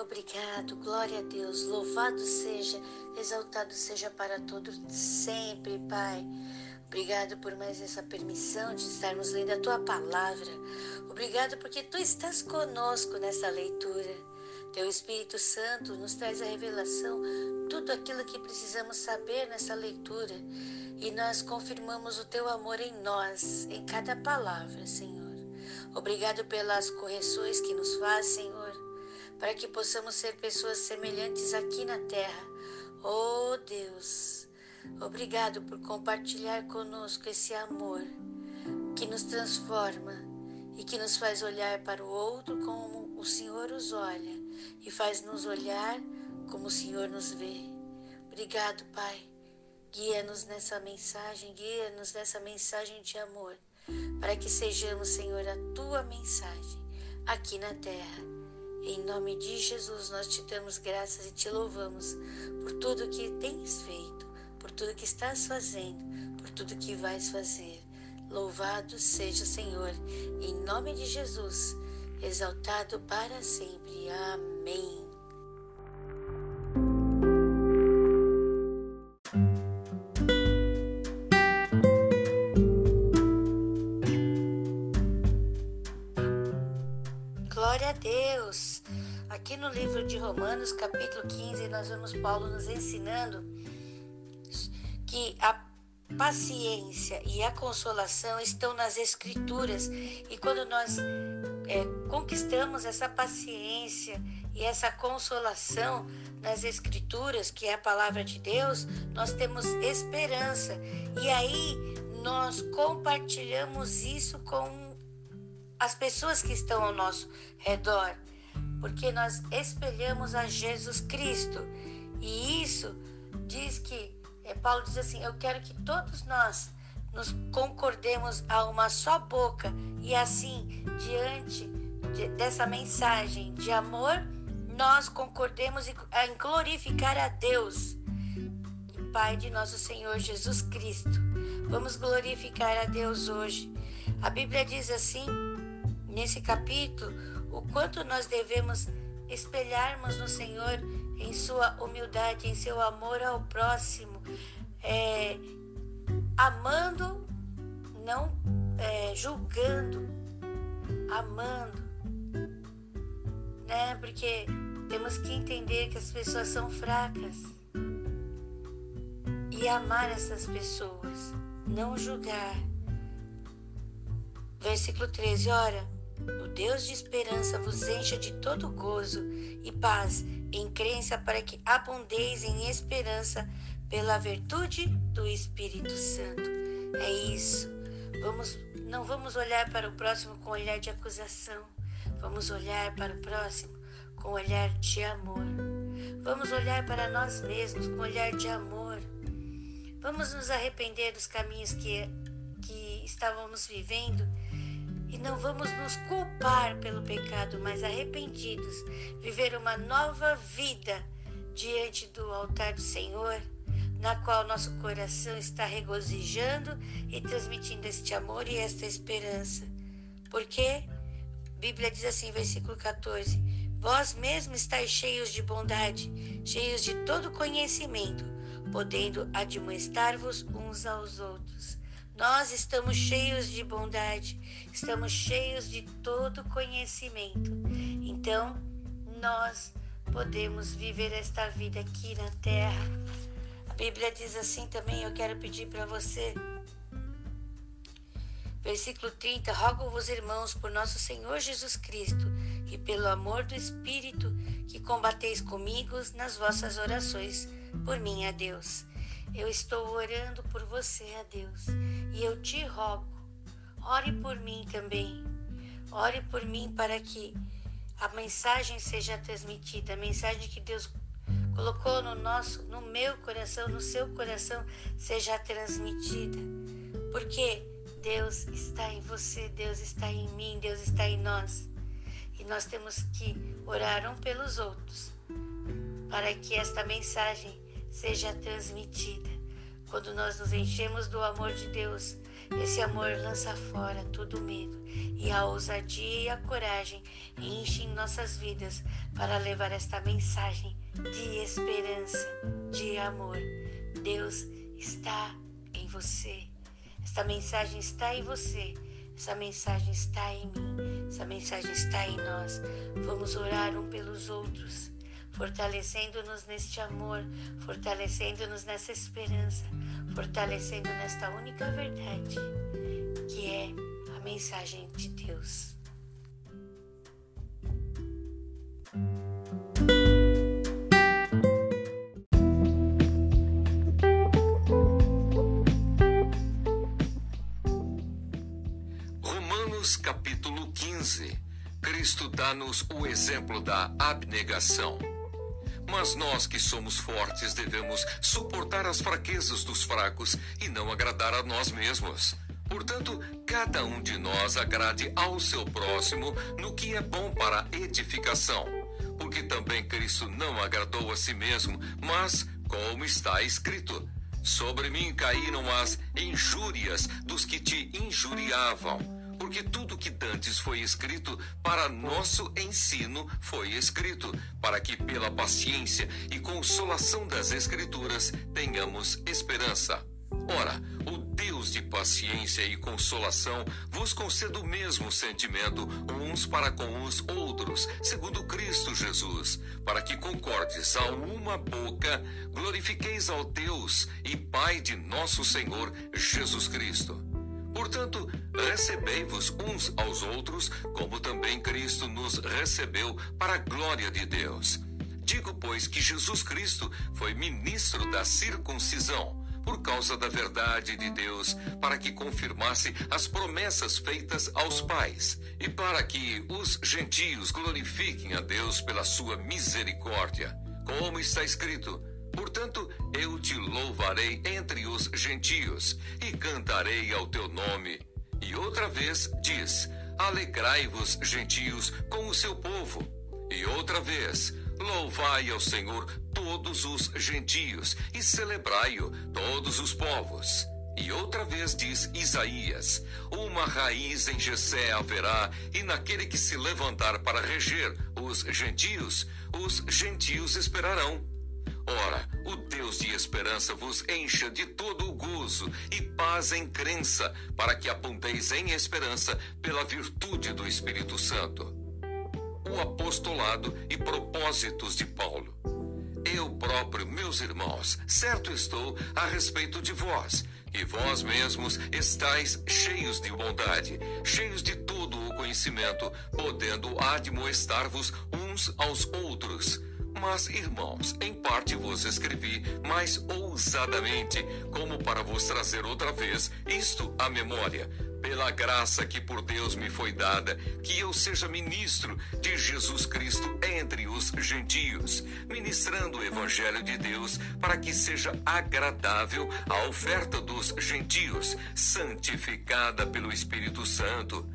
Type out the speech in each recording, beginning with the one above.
Obrigado, glória a Deus. Louvado seja, exaltado seja para todos sempre, Pai. Obrigado por mais essa permissão de estarmos lendo a tua palavra. Obrigado porque tu estás conosco nessa leitura. Teu Espírito Santo nos traz a revelação, tudo aquilo que precisamos saber nessa leitura. E nós confirmamos o teu amor em nós, em cada palavra, Senhor. Obrigado pelas correções que nos faz, Senhor, para que possamos ser pessoas semelhantes aqui na terra. Oh Deus, obrigado por compartilhar conosco esse amor que nos transforma e que nos faz olhar para o outro como o Senhor os olha e faz nos olhar como o Senhor nos vê. Obrigado, Pai. Guia-nos nessa mensagem, guia-nos nessa mensagem de amor para que sejamos, Senhor, a tua mensagem aqui na terra. Em nome de Jesus, nós te damos graças e te louvamos por tudo que tens feito, por tudo que estás fazendo, por tudo que vais fazer. Louvado seja o Senhor, em nome de Jesus, exaltado para sempre. Amém. No livro de Romanos, capítulo 15, nós vemos Paulo nos ensinando que a paciência e a consolação estão nas Escrituras. E quando nós é, conquistamos essa paciência e essa consolação nas Escrituras, que é a palavra de Deus, nós temos esperança. E aí nós compartilhamos isso com as pessoas que estão ao nosso redor, porque nós espelhamos a Jesus Cristo. E isso diz que, é, Paulo diz assim: Eu quero que todos nós nos concordemos a uma só boca e assim, diante de, dessa mensagem de amor, nós concordemos em, glorificar a Deus, Pai de nosso Senhor Jesus Cristo. Vamos glorificar a Deus hoje. A Bíblia diz assim nesse capítulo o quanto nós devemos espelharmos no Senhor em sua humildade, em seu amor ao próximo, é, amando, não é, julgando, amando, né? Porque temos que entender que as pessoas são fracas e amar essas pessoas, não julgar. Versículo 13, ora. O Deus de esperança vos encha de todo gozo e paz em crença para que abundeis em esperança pela virtude do Espírito Santo. É isso. Vamos, não vamos olhar para o próximo com olhar de acusação. Vamos olhar para o próximo com olhar de amor. Vamos olhar para nós mesmos com olhar de amor. Vamos nos arrepender dos caminhos que, que estávamos vivendo e não vamos nos culpar pelo pecado, mas arrependidos, viver uma nova vida diante do altar do Senhor, na qual nosso coração está regozijando e transmitindo este amor e esta esperança. Porque a Bíblia diz assim, versículo 14: Vós mesmos estáis cheios de bondade, cheios de todo conhecimento, podendo admoestar-vos uns aos outros. Nós estamos cheios de bondade, estamos cheios de todo conhecimento. Então, nós podemos viver esta vida aqui na terra. A Bíblia diz assim também, eu quero pedir para você. Versículo 30: Rogo-vos, irmãos, por nosso Senhor Jesus Cristo e pelo amor do Espírito, que combateis comigo nas vossas orações por mim a Deus. Eu estou orando por você a Deus e eu te rogo, ore por mim também. Ore por mim para que a mensagem seja transmitida, a mensagem que Deus colocou no nosso, no meu coração, no seu coração, seja transmitida. Porque Deus está em você, Deus está em mim, Deus está em nós. E nós temos que orar um pelos outros para que esta mensagem seja transmitida. Quando nós nos enchemos do amor de Deus, Esse amor lança fora todo medo e a ousadia e a coragem enchem nossas vidas para levar esta mensagem de esperança, de amor. Deus está em você. Esta mensagem está em você. Essa mensagem está em mim. Essa mensagem está em nós. Vamos orar um pelos outros, fortalecendo-nos neste amor, fortalecendo-nos nessa esperança, fortalecendo nesta única verdade, que é a mensagem de Deus. Romanos capítulo 15 Cristo dá-nos o exemplo da abnegação. Mas nós que somos fortes devemos suportar as fraquezas dos fracos e não agradar a nós mesmos. Portanto, cada um de nós agrade ao seu próximo no que é bom para edificação. Porque também Cristo não agradou a si mesmo, mas, como está escrito, sobre mim caíram as injúrias dos que te injuriavam. Porque tudo que dantes foi escrito para nosso ensino foi escrito, para que pela paciência e consolação das Escrituras tenhamos esperança. Ora, o Deus de paciência e consolação vos conceda o mesmo sentimento uns para com os outros, segundo Cristo Jesus, para que concordes a uma boca, glorifiqueis ao Deus e Pai de nosso Senhor Jesus Cristo. Portanto, recebei-vos uns aos outros, como também Cristo nos recebeu para a glória de Deus. Digo, pois, que Jesus Cristo foi ministro da circuncisão por causa da verdade de Deus, para que confirmasse as promessas feitas aos pais, e para que os gentios glorifiquem a Deus pela sua misericórdia. Como está escrito: Portanto, eu te louvarei entre os gentios e cantarei ao teu nome. E outra vez diz: Alegrai-vos, gentios, com o seu povo. E outra vez, Louvai ao Senhor todos os gentios e celebrai-o todos os povos. E outra vez diz Isaías: Uma raiz em Jessé haverá, e naquele que se levantar para reger os gentios, os gentios esperarão. Ora, o Deus de esperança vos encha de todo o gozo e paz em crença, para que aponteis em esperança pela virtude do Espírito Santo o apostolado e propósitos de Paulo. Eu próprio, meus irmãos, certo estou a respeito de vós, e vós mesmos estáis cheios de bondade, cheios de todo o conhecimento, podendo admoestar-vos uns aos outros. Mas, irmãos, em parte vos escrevi mais ousadamente, como para vos trazer outra vez isto à memória. Pela graça que por Deus me foi dada, que eu seja ministro de Jesus Cristo entre os gentios, ministrando o Evangelho de Deus para que seja agradável a oferta dos gentios, santificada pelo Espírito Santo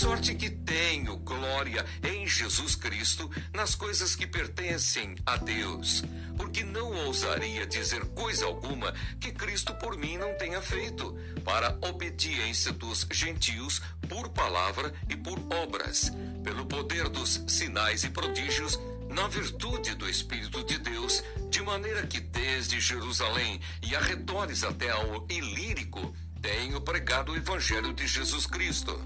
sorte que tenho glória em Jesus Cristo nas coisas que pertencem a Deus, porque não ousaria dizer coisa alguma que Cristo por mim não tenha feito, para obediência dos gentios por palavra e por obras, pelo poder dos sinais e prodígios na virtude do Espírito de Deus, de maneira que desde Jerusalém e arredores até ao Ilírico tenho pregado o Evangelho de Jesus Cristo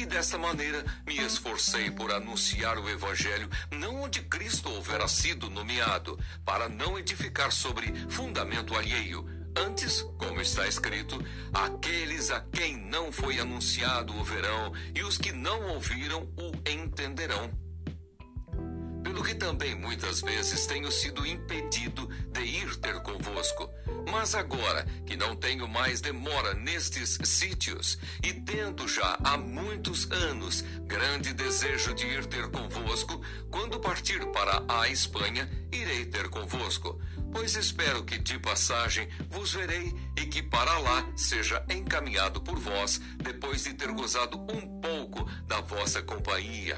e dessa maneira me esforcei por anunciar o Evangelho não onde Cristo houvera sido nomeado, para não edificar sobre fundamento alheio. Antes, como está escrito, aqueles a quem não foi anunciado o verão, e os que não ouviram o entenderão. Pelo que também muitas vezes tenho sido impedido de ir ter convosco. Mas agora que não tenho mais demora nestes sítios e tendo já há muitos anos grande desejo de ir ter convosco, quando partir para a Espanha, irei ter convosco. Pois espero que de passagem vos verei e que para lá seja encaminhado por vós, depois de ter gozado um pouco da vossa companhia.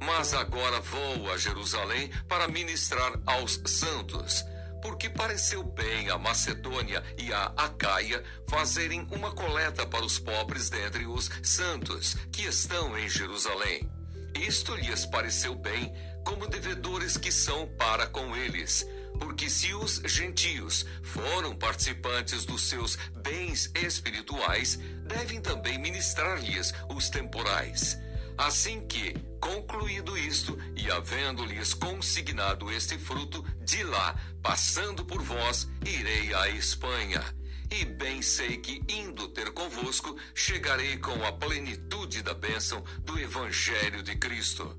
Mas agora vou a Jerusalém para ministrar aos santos porque pareceu bem a Macedônia e a Acaia fazerem uma coleta para os pobres dentre os santos que estão em Jerusalém. Isto lhes pareceu bem, como devedores que são para com eles. Porque se os gentios foram participantes dos seus bens espirituais, devem também ministrar-lhes os temporais. Assim que, concluído isto, e havendo-lhes consignado este fruto, de lá, passando por vós, irei à Espanha. E bem sei que, indo ter convosco, chegarei com a plenitude da bênção do Evangelho de Cristo.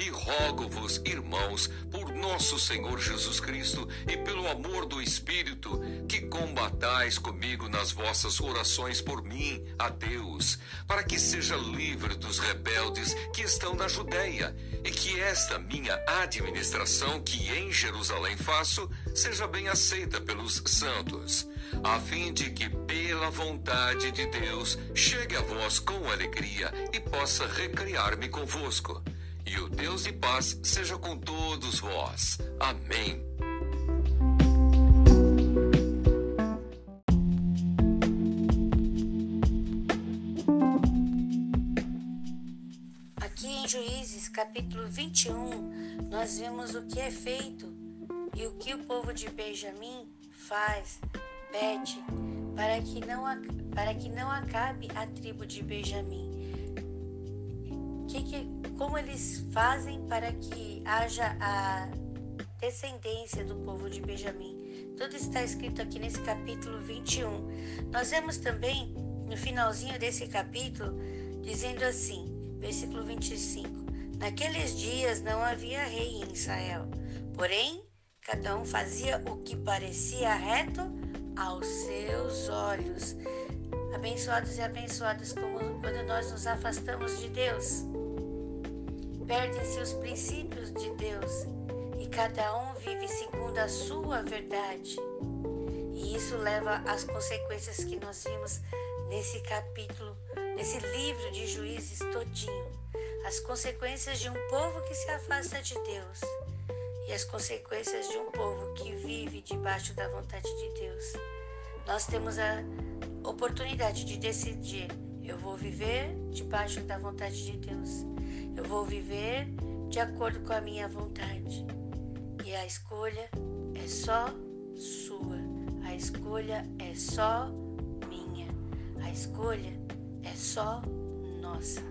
E rogo-vos, irmãos, por nosso Senhor Jesus Cristo e pelo amor do Espírito, que combatais comigo nas vossas orações por mim, a Deus, para que seja livre dos rebeldes que estão na Judéia, e que esta minha administração que em Jerusalém faço seja bem aceita pelos santos, a fim de que, pela vontade de Deus, chegue a vós com alegria e possa recriar-me convosco e o Deus de paz seja com todos vós. Amém. Aqui em Juízes, capítulo 21, nós vemos o que é feito e o que o povo de Benjamim faz, pede, para que não, para que não acabe a tribo de Benjamim. Que, que, como eles fazem para que haja a descendência do povo de Benjamim. Tudo está escrito aqui nesse capítulo 21. Nós vemos também no finalzinho desse capítulo dizendo assim, versículo 25: Naqueles dias não havia rei em Israel, porém cada um fazia o que parecia reto aos seus olhos. Abençoados e abençoadas como quando nós nos afastamos de Deus perdem-se os princípios de Deus e cada um vive segundo a sua verdade. E isso leva às consequências que nós vimos nesse capítulo, nesse livro de Juízes todinho. As consequências de um povo que se afasta de Deus e as consequências de um povo que vive debaixo da vontade de Deus. Nós temos a oportunidade de decidir: eu vou viver debaixo da vontade de Deus eu vou viver de acordo com a minha vontade. E a escolha é só sua. A escolha é só minha. A escolha é só nossa.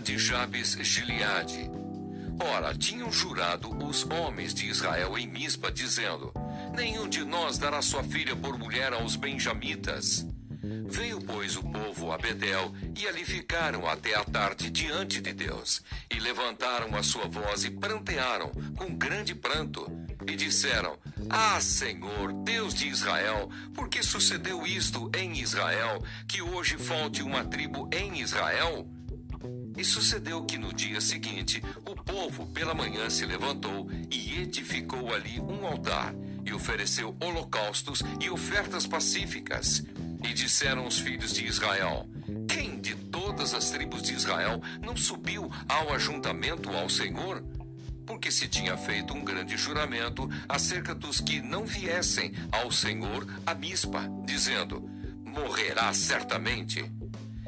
De Jabes Gileade. Ora, tinham jurado os homens de Israel em Mispa, dizendo: Nenhum de nós dará sua filha por mulher aos benjamitas. Veio, pois, o povo a Bedel, e ali ficaram até a tarde diante de Deus, e levantaram a sua voz e prantearam com grande pranto, e disseram: Ah, Senhor, Deus de Israel, por que sucedeu isto em Israel, que hoje falte uma tribo em Israel? E sucedeu que no dia seguinte o povo pela manhã se levantou e edificou ali um altar e ofereceu holocaustos e ofertas pacíficas. E disseram os filhos de Israel: Quem de todas as tribos de Israel não subiu ao ajuntamento ao Senhor? Porque se tinha feito um grande juramento acerca dos que não viessem ao Senhor a mispa, dizendo: Morrerá certamente.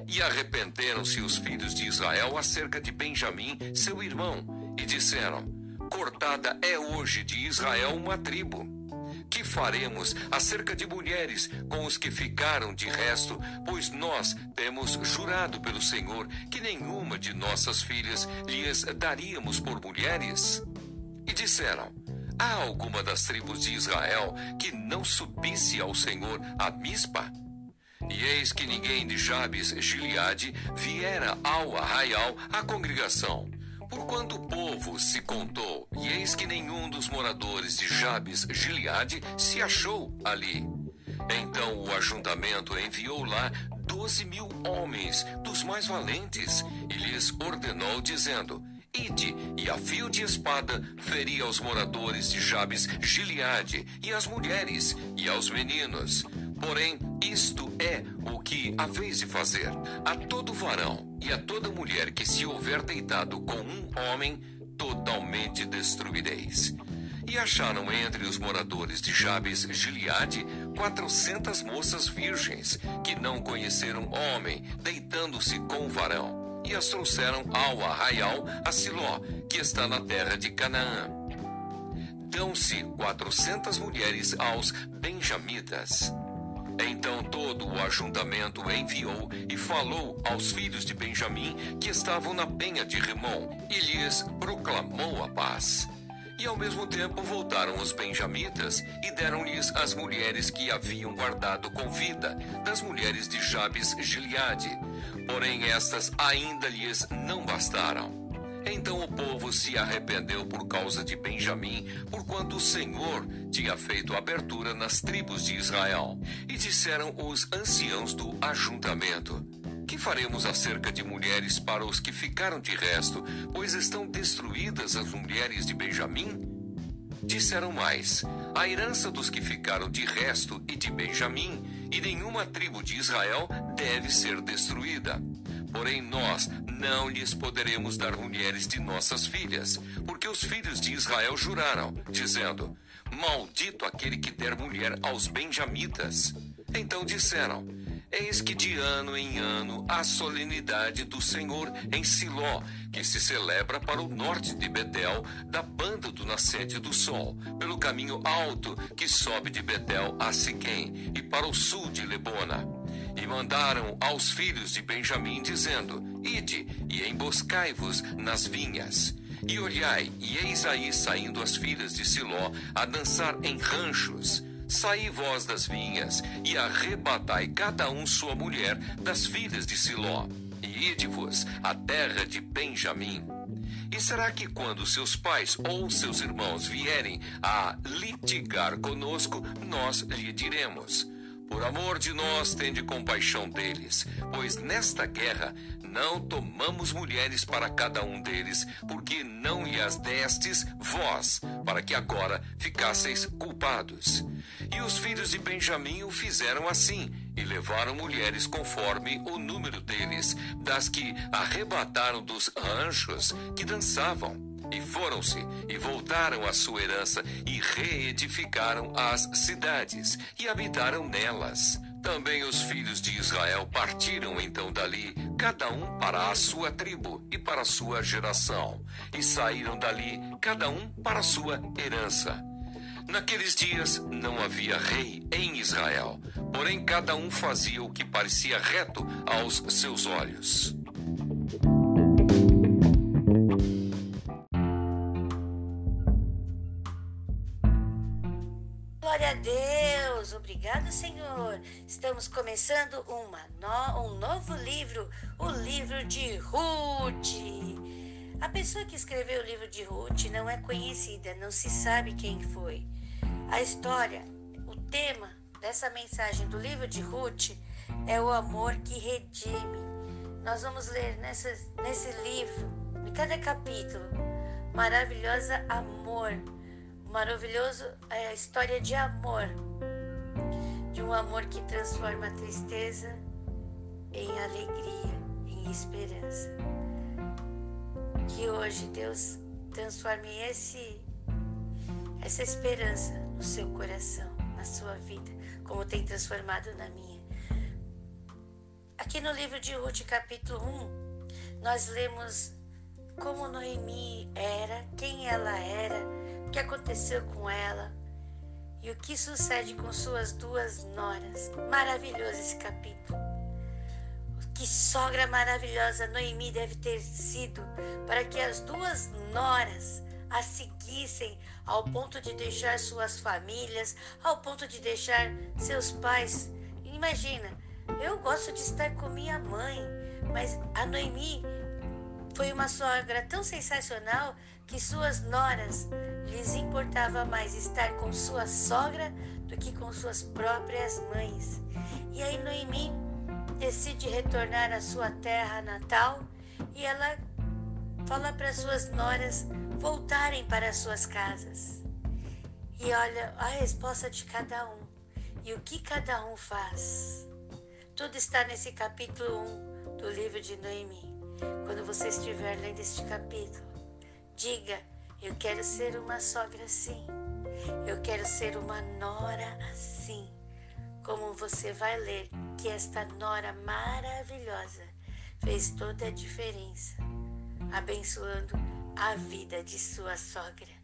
E arrependeram-se os filhos de Israel acerca de Benjamim, seu irmão, e disseram: Cortada é hoje de Israel uma tribo. Que faremos acerca de mulheres com os que ficaram de resto? Pois nós temos jurado pelo Senhor que nenhuma de nossas filhas lhes daríamos por mulheres. E disseram: Há alguma das tribos de Israel que não subisse ao Senhor a Mispa? E eis que ninguém de Jabes Gileade viera ao arraial à congregação. Porquanto o povo se contou, e eis que nenhum dos moradores de Jabes Gileade se achou ali. Então o ajuntamento enviou lá doze mil homens, dos mais valentes, e lhes ordenou, dizendo: Ide, e a fio de espada feria aos moradores de Jabes Gileade, e às mulheres, e aos meninos. Porém, isto é o que haveis de fazer. A todo varão e a toda mulher que se houver deitado com um homem, totalmente destruireis. E acharam entre os moradores de Jabes Gileade quatrocentas moças virgens que não conheceram homem, deitando-se com o varão e as trouxeram ao arraial a Siló, que está na terra de Canaã. Dão-se quatrocentas mulheres aos benjamitas. Então todo o ajuntamento enviou e falou aos filhos de Benjamim que estavam na penha de Rimon e lhes proclamou a paz. E ao mesmo tempo voltaram os benjamitas e deram-lhes as mulheres que haviam guardado com vida, das mulheres de Jabes Gileade Porém, estas ainda lhes não bastaram. Então o povo se arrependeu por causa de Benjamim, porquanto o Senhor tinha feito abertura nas tribos de Israel. E disseram os anciãos do ajuntamento: Que faremos acerca de mulheres para os que ficaram de resto, pois estão destruídas as mulheres de Benjamim? Disseram mais: A herança dos que ficaram de resto e de Benjamim e nenhuma tribo de Israel deve ser destruída. Porém, nós não lhes poderemos dar mulheres de nossas filhas, porque os filhos de Israel juraram, dizendo: Maldito aquele que der mulher aos benjamitas. Então disseram: Eis que de ano em ano a solenidade do Senhor em Siló, que se celebra para o norte de Betel, da banda do nascente do sol, pelo caminho alto que sobe de Betel a Siquém, e para o sul de Lebona. E mandaram aos filhos de Benjamim, dizendo: Ide e emboscai-vos nas vinhas. E olhai, e eis aí saindo as filhas de Siló a dançar em ranchos Saí vós das vinhas, e arrebatai cada um sua mulher das filhas de Siló, e ide-vos à terra de Benjamim. E será que quando seus pais ou seus irmãos vierem a litigar conosco, nós lhe diremos: Por amor de nós, tende compaixão deles, pois nesta guerra não tomamos mulheres para cada um deles, porque não lhes destes vós, para que agora ficasseis culpados. E os filhos de Benjamim o fizeram assim, e levaram mulheres conforme o número deles, das que arrebataram dos ranchos que dançavam. E foram-se, e voltaram à sua herança, e reedificaram as cidades, e habitaram nelas. Também os filhos de Israel partiram então dali, cada um para a sua tribo e para a sua geração, e saíram dali, cada um para a sua herança. Naqueles dias não havia rei em Israel, porém cada um fazia o que parecia reto aos seus olhos. Estamos começando uma no, um novo livro, o livro de Ruth. A pessoa que escreveu o livro de Ruth não é conhecida, não se sabe quem foi. A história, o tema dessa mensagem do livro de Ruth é o amor que redime. Nós vamos ler nessa, nesse livro, em cada capítulo, maravilhosa amor maravilhoso é história de amor, de um amor que transforma a tristeza em alegria, em esperança. Que hoje Deus transforme esse essa esperança no seu coração, na sua vida, como tem transformado na minha. Aqui no livro de Ruth, capítulo 1, nós lemos como Noemi era, quem ela era, que aconteceu com ela e o que sucede com suas duas noras. Maravilhoso esse capítulo. Que sogra maravilhosa Noemi deve ter sido para que as duas noras a seguissem ao ponto de deixar suas famílias, ao ponto de deixar seus pais. Imagina, eu gosto de estar com minha mãe, mas a Noemi foi uma sogra tão sensacional que suas noras lhes importava mais estar com sua sogra do que com suas próprias mães. E aí Noemi decide retornar à sua terra natal e ela fala para suas noras voltarem para suas casas. E olha a resposta de cada um e o que cada um faz. Tudo está nesse capítulo 1 do livro de Noemi. Quando você estiver lendo este capítulo, diga: Eu quero ser uma sogra assim. Eu quero ser uma nora assim. Como você vai ler que esta nora maravilhosa fez toda a diferença, abençoando a vida de sua sogra,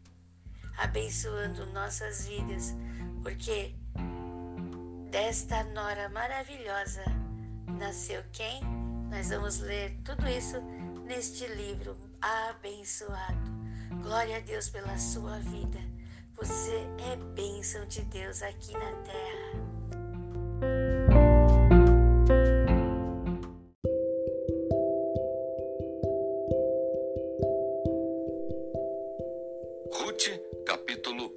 abençoando nossas vidas, porque desta nora maravilhosa nasceu quem? Nós vamos ler tudo isso neste livro abençoado. Glória a Deus pela sua vida. Você é bênção de Deus aqui na terra. Capítulo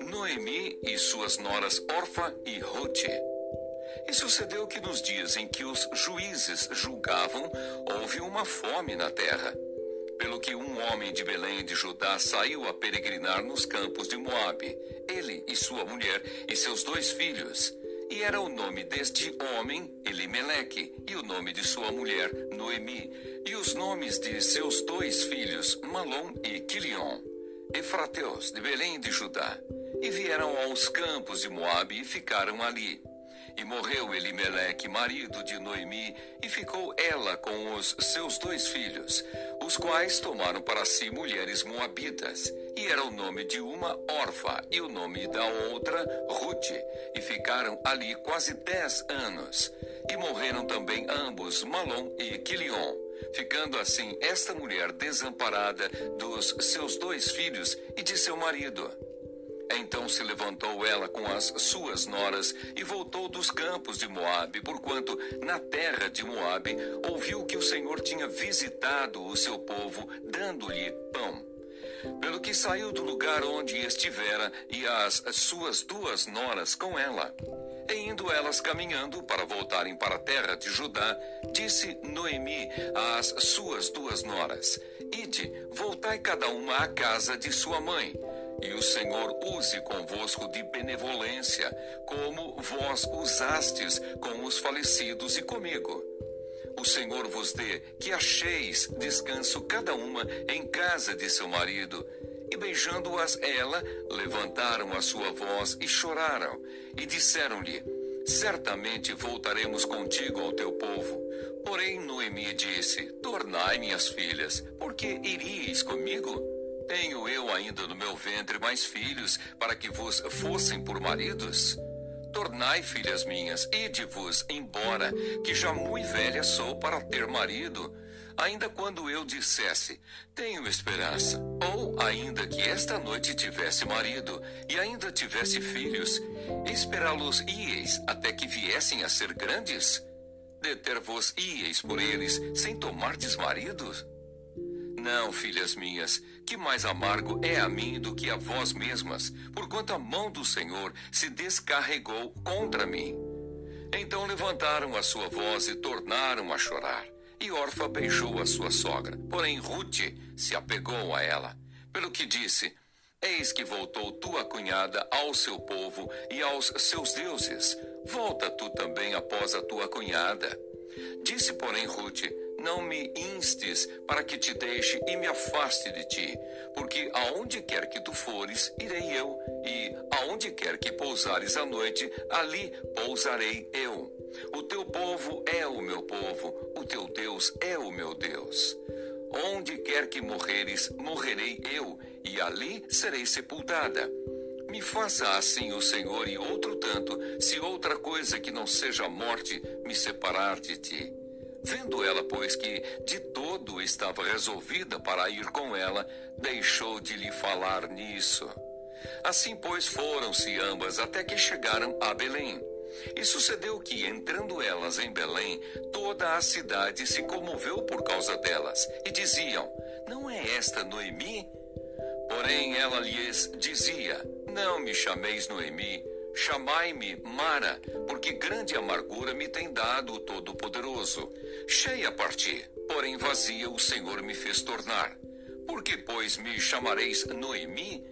1 Noemi e suas noras Orfa e Ruth. E sucedeu que nos dias em que os juízes julgavam, houve uma fome na terra pelo que um homem de Belém de Judá saiu a peregrinar nos campos de Moabe, ele e sua mulher e seus dois filhos. E era o nome deste homem Elimeleque, e o nome de sua mulher Noemi, e os nomes de seus dois filhos Malom e Quilion, efrateus de Belém de Judá. E vieram aos campos de Moabe e ficaram ali. E morreu Elimeleque, marido de Noemi, e ficou ela com os seus dois filhos, os quais tomaram para si mulheres moabitas. E era o nome de uma Orfa e o nome da outra Ruth. E ficaram ali quase dez anos. E morreram também ambos, Malom e Quilion. Ficando assim esta mulher desamparada dos seus dois filhos e de seu marido. Então se levantou ela com as suas noras e voltou dos campos de Moabe, porquanto na terra de Moabe ouviu que o Senhor tinha visitado o seu povo, dando-lhe pão. Pelo que saiu do lugar onde estivera e as suas duas noras com ela. E indo elas caminhando para voltarem para a terra de Judá, disse Noemi às suas duas noras: Ide, voltai cada uma à casa de sua mãe e o Senhor use convosco de benevolência, como vós usastes com os falecidos e comigo. O Senhor vos dê que acheis descanso cada uma em casa de seu marido. E beijando-as ela, levantaram a sua voz e choraram, e disseram-lhe: Certamente voltaremos contigo ao teu povo. Porém, Noemi disse: Tornai, minhas filhas, porque iríeis comigo? Tenho eu ainda no meu ventre mais filhos, para que vos fossem por maridos? Tornai, filhas minhas, ide-vos embora, que já muito velha sou para ter marido. Ainda quando eu dissesse, tenho esperança, ou ainda que esta noite tivesse marido, e ainda tivesse filhos, esperá-los ieis até que viessem a ser grandes? Deter-vos ieis por eles, sem tomardes maridos? Não, filhas minhas, que mais amargo é a mim do que a vós mesmas, porquanto a mão do Senhor se descarregou contra mim. Então levantaram a sua voz e tornaram a chorar. E Orfa beijou a sua sogra, porém Ruth se apegou a ela, pelo que disse: Eis que voltou tua cunhada ao seu povo e aos seus deuses. Volta tu também após a tua cunhada. Disse, porém, Ruth: não me instes para que te deixe e me afaste de ti, porque aonde quer que tu fores, irei eu, e aonde quer que pousares a noite, ali pousarei eu. O teu povo é o meu povo, o teu Deus é o meu Deus. Onde quer que morreres, morrerei eu, e ali serei sepultada. Me faça assim o Senhor e outro tanto, se outra coisa que não seja a morte me separar de ti. Vendo ela, pois, que de todo estava resolvida para ir com ela, deixou de lhe falar nisso. Assim, pois, foram-se ambas até que chegaram a Belém. E sucedeu que, entrando elas em Belém, toda a cidade se comoveu por causa delas, e diziam: Não é esta Noemi? Porém, ela lhes dizia: Não me chameis Noemi, Chamai-me Mara, porque grande amargura me tem dado o Todo-Poderoso. Cheia parti, porém vazia o Senhor me fez tornar. Por que, pois, me chamareis Noemi?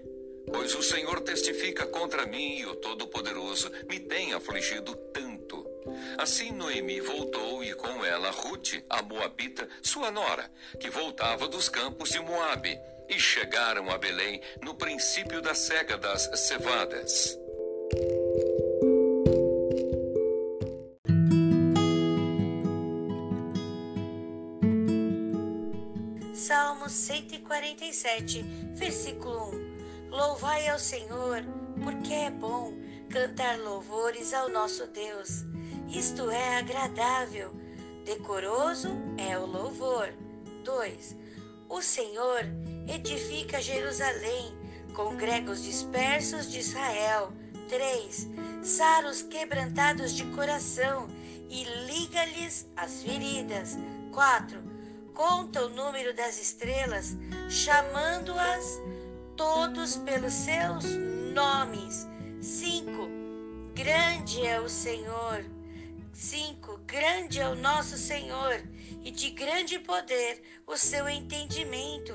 Pois o Senhor testifica contra mim e o Todo-Poderoso me tem afligido tanto. Assim Noemi voltou e com ela Ruth, a Moabita, sua nora, que voltava dos campos de Moabe, e chegaram a Belém no princípio da cega das cevadas. Salmo 147, versículo 1. Louvai ao Senhor, porque é bom cantar louvores ao nosso Deus. Isto é agradável, decoroso é o louvor. 2. O Senhor edifica Jerusalém, congrega os dispersos de Israel. 3. Sara os quebrantados de coração e liga-lhes as feridas. 4 conta o número das estrelas, chamando-as todos pelos seus nomes. 5. Grande é o Senhor. 5. Grande é o nosso Senhor, e de grande poder o seu entendimento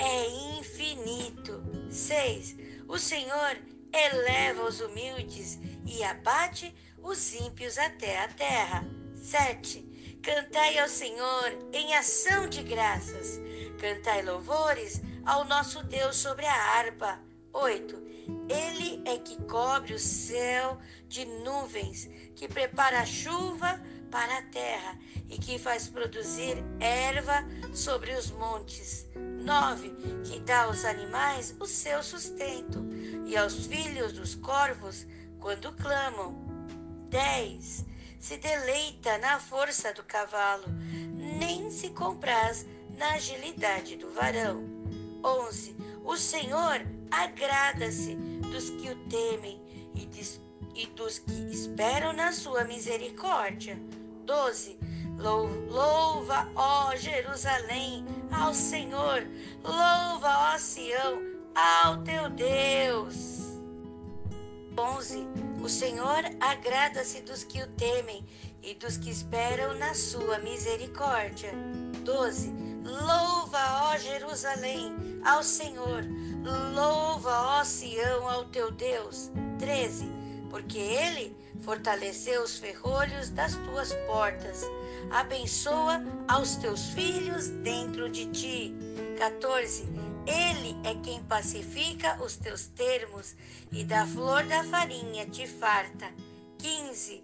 é infinito. 6. O Senhor eleva os humildes e abate os ímpios até a terra. 7. Cantai ao Senhor em ação de graças. Cantai louvores ao nosso Deus sobre a harpa. 8. Ele é que cobre o céu de nuvens, que prepara a chuva para a terra e que faz produzir erva sobre os montes. 9. Que dá aos animais o seu sustento e aos filhos dos corvos quando clamam. 10 se deleita na força do cavalo, nem se compraz na agilidade do varão. 11. O Senhor agrada-se dos que o temem e, e dos que esperam na sua misericórdia. 12. Louva, ó Jerusalém, ao Senhor, louva, ó Sião, ao teu Deus. 11. O Senhor agrada-se dos que o temem e dos que esperam na sua misericórdia. 12. Louva, ó Jerusalém, ao Senhor. Louva, ó Sião, ao teu Deus. 13. Porque ele fortaleceu os ferrolhos das tuas portas. Abençoa aos teus filhos dentro de ti. 14 ele é quem pacifica os teus termos e da flor da farinha te farta. 15.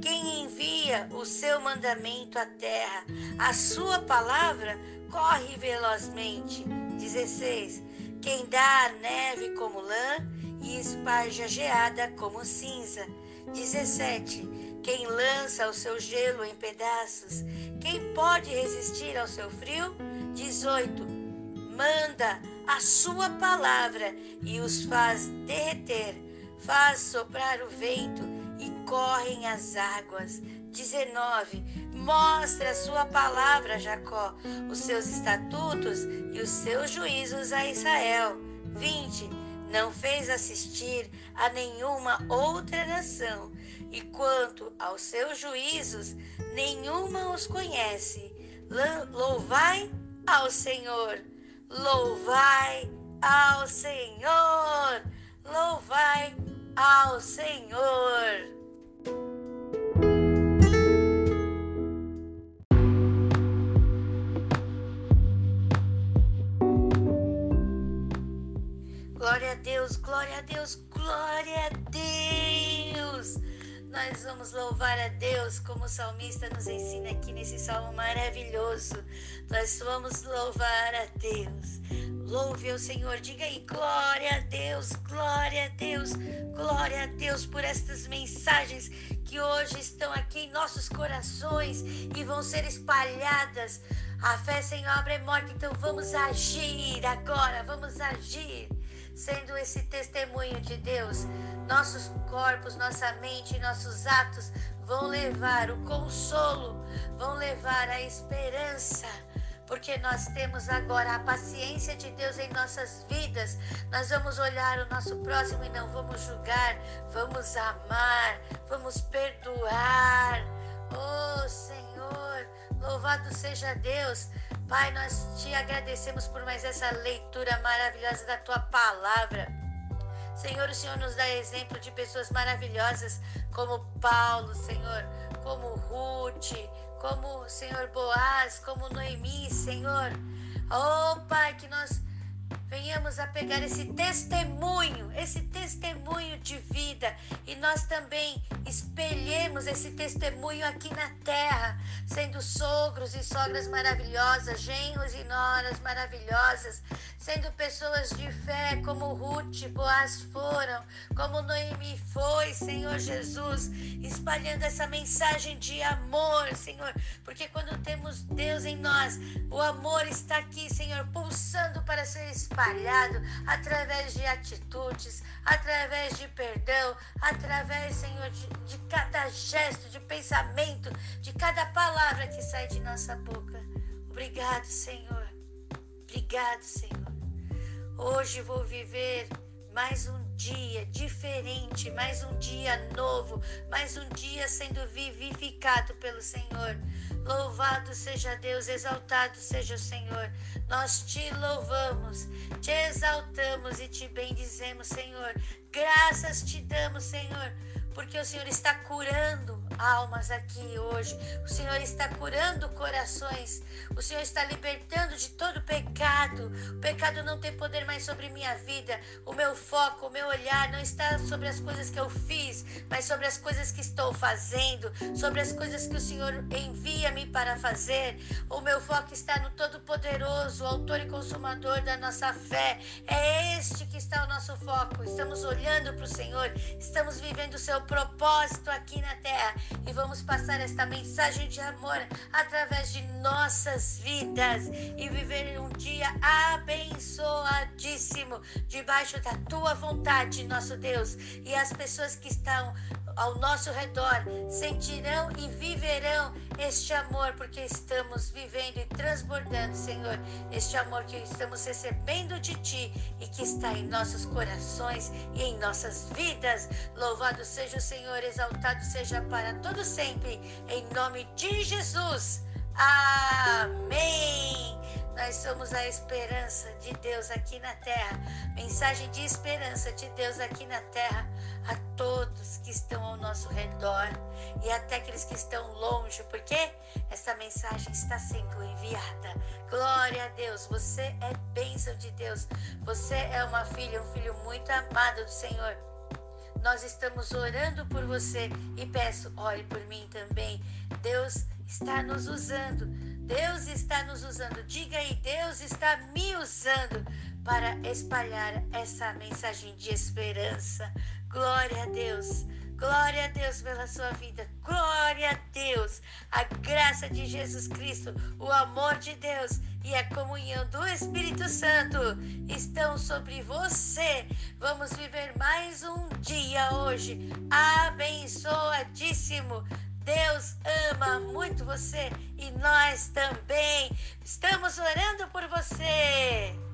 Quem envia o seu mandamento à terra, a sua palavra corre velozmente. 16. Quem dá a neve como lã e esparge a geada como cinza. 17. Quem lança o seu gelo em pedaços, quem pode resistir ao seu frio? 18 manda a sua palavra e os faz derreter, faz soprar o vento e correm as águas. 19. Mostra a sua palavra, Jacó, os seus estatutos e os seus juízos a Israel. 20. Não fez assistir a nenhuma outra nação, e quanto aos seus juízos, nenhuma os conhece. Louvai ao Senhor Louvai ao Senhor! Louvai ao Senhor! Glória a Deus, glória a Deus, glória a Deus! Nós vamos louvar a Deus como o salmista nos ensina aqui nesse salmo maravilhoso. Nós vamos louvar a Deus. Louve ao Senhor, diga aí glória a Deus, glória a Deus, glória a Deus por estas mensagens que hoje estão aqui em nossos corações e vão ser espalhadas. A fé sem obra é morte, então vamos agir agora, vamos agir sendo esse testemunho de Deus. Nossos corpos, nossa mente, nossos atos vão levar o consolo, vão levar a esperança porque nós temos agora a paciência de Deus em nossas vidas. Nós vamos olhar o nosso próximo e não vamos julgar, vamos amar, vamos perdoar. Oh Senhor, louvado seja Deus. Pai, nós te agradecemos por mais essa leitura maravilhosa da tua palavra. Senhor, o Senhor nos dá exemplo de pessoas maravilhosas como Paulo, Senhor, como Ruth, como Senhor Boaz, como Noemi, Senhor. Oh, Pai, que nós venhamos a pegar esse testemunho, esse testemunho de vida. E nós também espelhemos esse testemunho aqui na terra, sendo sogros e sogras maravilhosas, genros e noras maravilhosas, sendo pessoas de fé como Ruth, Boaz foram, como Noemi foi, Senhor Jesus, espalhando essa mensagem de amor, Senhor, porque quando temos Deus em nós, o amor está aqui, Senhor, pulsando para ser espalhado através de atitudes, através de perdão, através, Senhor, de, de cada gesto, de pensamento, de cada palavra que sai de nossa boca. Obrigado, Senhor. Obrigado, Senhor. Hoje vou viver mais um dia diferente, mais um dia novo, mais um dia sendo vivificado pelo Senhor. Louvado seja Deus, exaltado seja o Senhor. Nós te louvamos, te exaltamos e te bendizemos, Senhor. Graças te damos, Senhor, porque o Senhor está curando almas aqui hoje. O Senhor está curando corações. O Senhor está libertando de todo pecado. O pecado não tem poder mais sobre minha vida. O meu foco, o meu olhar não está sobre as coisas que eu fiz, mas sobre as coisas que estou fazendo, sobre as coisas que o Senhor envia-me para fazer. O meu foco está no Todo-Poderoso, autor e consumador da nossa fé. É este que está o nosso foco. Estamos olhando para o Senhor, estamos vivendo o seu propósito aqui na terra e vamos passar esta mensagem de amor através de nossas vidas e viver um dia abençoadíssimo debaixo da tua vontade, nosso Deus. E as pessoas que estão ao nosso redor sentirão e viverão este amor, porque estamos vivendo e transbordando, Senhor, este amor que estamos recebendo de Ti e que está em nossos corações e em nossas vidas. Louvado seja o Senhor, exaltado seja para todo sempre, em nome de Jesus. Amém. Nós somos a esperança de Deus aqui na terra. Mensagem de esperança de Deus aqui na terra a todos que estão ao nosso redor e até aqueles que estão longe, porque essa mensagem está sendo enviada. Glória a Deus, você é bênção de Deus. Você é uma filha, um filho muito amado do Senhor. Nós estamos orando por você e peço, ore por mim também. Deus está nos usando Deus está nos usando. Diga aí, Deus está me usando para espalhar essa mensagem de esperança. Glória a Deus. Glória a Deus pela sua vida. Glória a Deus. A graça de Jesus Cristo, o amor de Deus e a comunhão do Espírito Santo estão sobre você. Vamos viver mais um dia hoje abençoadíssimo Deus ama muito você e nós também. Estamos orando por você.